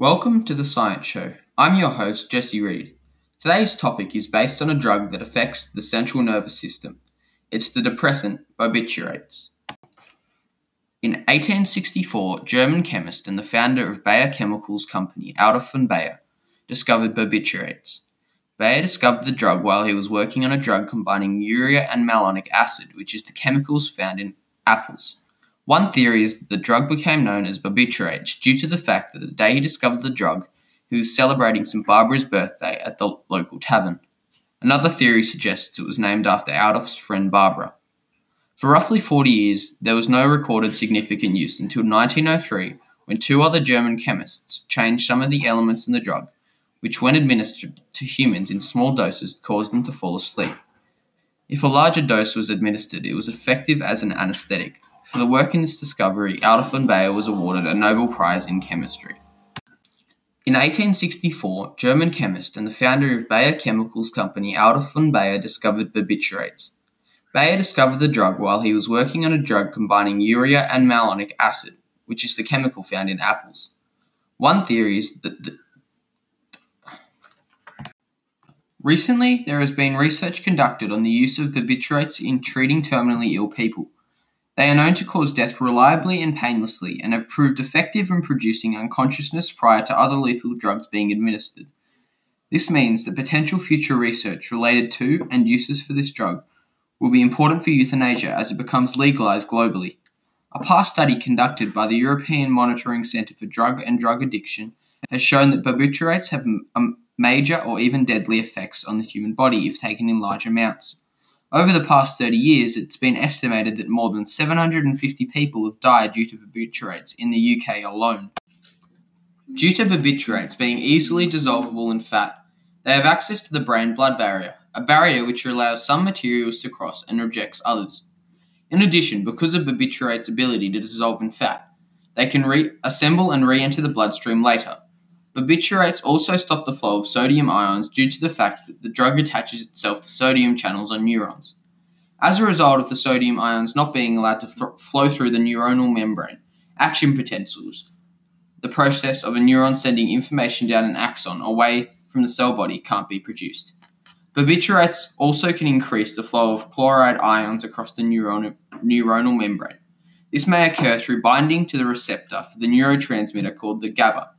Welcome to the Science Show. I'm your host, Jesse Reed. Today's topic is based on a drug that affects the central nervous system. It's the depressant barbiturates. In 1864, German chemist and the founder of Bayer Chemicals Company, Adolf von Baeyer, discovered barbiturates. Baeyer discovered the drug while he was working on a drug combining urea and malonic acid, which is the chemicals found in apples. One theory is that the drug became known as barbiturates due to the fact that the day he discovered the drug, he was celebrating St. Barbara's birthday at the local tavern. Another theory suggests it was named after Adolf's friend Barbara. For roughly 40 years, there was no recorded significant use until 1903 when two other German chemists changed some of the elements in the drug, which, when administered to humans in small doses, caused them to fall asleep. If a larger dose was administered, it was effective as an anesthetic. For the work in this discovery, Adolf von Baeyer was awarded a Nobel Prize in Chemistry. In 1864, German chemist and the founder of Bayer Chemicals Company, Adolf von Baeyer, discovered barbiturates. Baeyer discovered the drug while he was working on a drug combining urea and malonic acid, which is the chemical found in apples. One theory is that the Recently, there has been research conducted on the use of barbiturates in treating terminally ill people. They are known to cause death reliably and painlessly and have proved effective in producing unconsciousness prior to other lethal drugs being administered. This means that potential future research related to and uses for this drug will be important for euthanasia as it becomes legalized globally. A past study conducted by the European Monitoring Center for Drug and Drug Addiction has shown that barbiturates have major or even deadly effects on the human body if taken in large amounts. Over the past 30 years, it's been estimated that more than 750 people have died due to barbiturates in the UK alone. Due to barbiturates being easily dissolvable in fat, they have access to the brain blood barrier, a barrier which allows some materials to cross and rejects others. In addition, because of barbiturates' ability to dissolve in fat, they can reassemble and re enter the bloodstream later, Barbiturates also stop the flow of sodium ions due to the fact that the drug attaches itself to sodium channels on neurons. As a result of the sodium ions not being allowed to th- flow through the neuronal membrane, action potentials, the process of a neuron sending information down an axon away from the cell body, can't be produced. Barbiturates also can increase the flow of chloride ions across the neuron- neuronal membrane. This may occur through binding to the receptor for the neurotransmitter called the GABA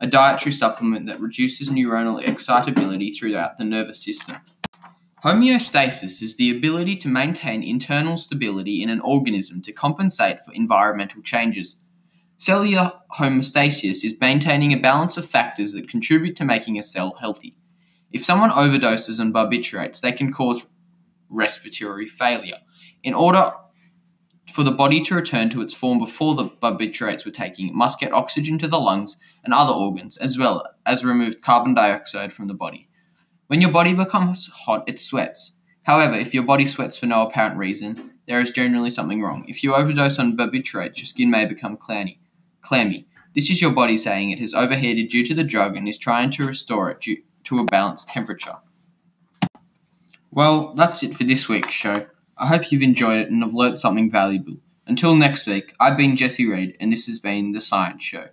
a dietary supplement that reduces neuronal excitability throughout the nervous system. Homeostasis is the ability to maintain internal stability in an organism to compensate for environmental changes. Cellular homeostasis is maintaining a balance of factors that contribute to making a cell healthy. If someone overdoses on barbiturates, they can cause respiratory failure. In order for the body to return to its form before the barbiturates were taking, it must get oxygen to the lungs and other organs, as well as remove carbon dioxide from the body. When your body becomes hot, it sweats. However, if your body sweats for no apparent reason, there is generally something wrong. If you overdose on barbiturates, your skin may become clammy. clammy. This is your body saying it has overheated due to the drug and is trying to restore it due to a balanced temperature. Well, that's it for this week's show. I hope you've enjoyed it and have learnt something valuable. Until next week, I've been Jesse Reed, and this has been The Science Show.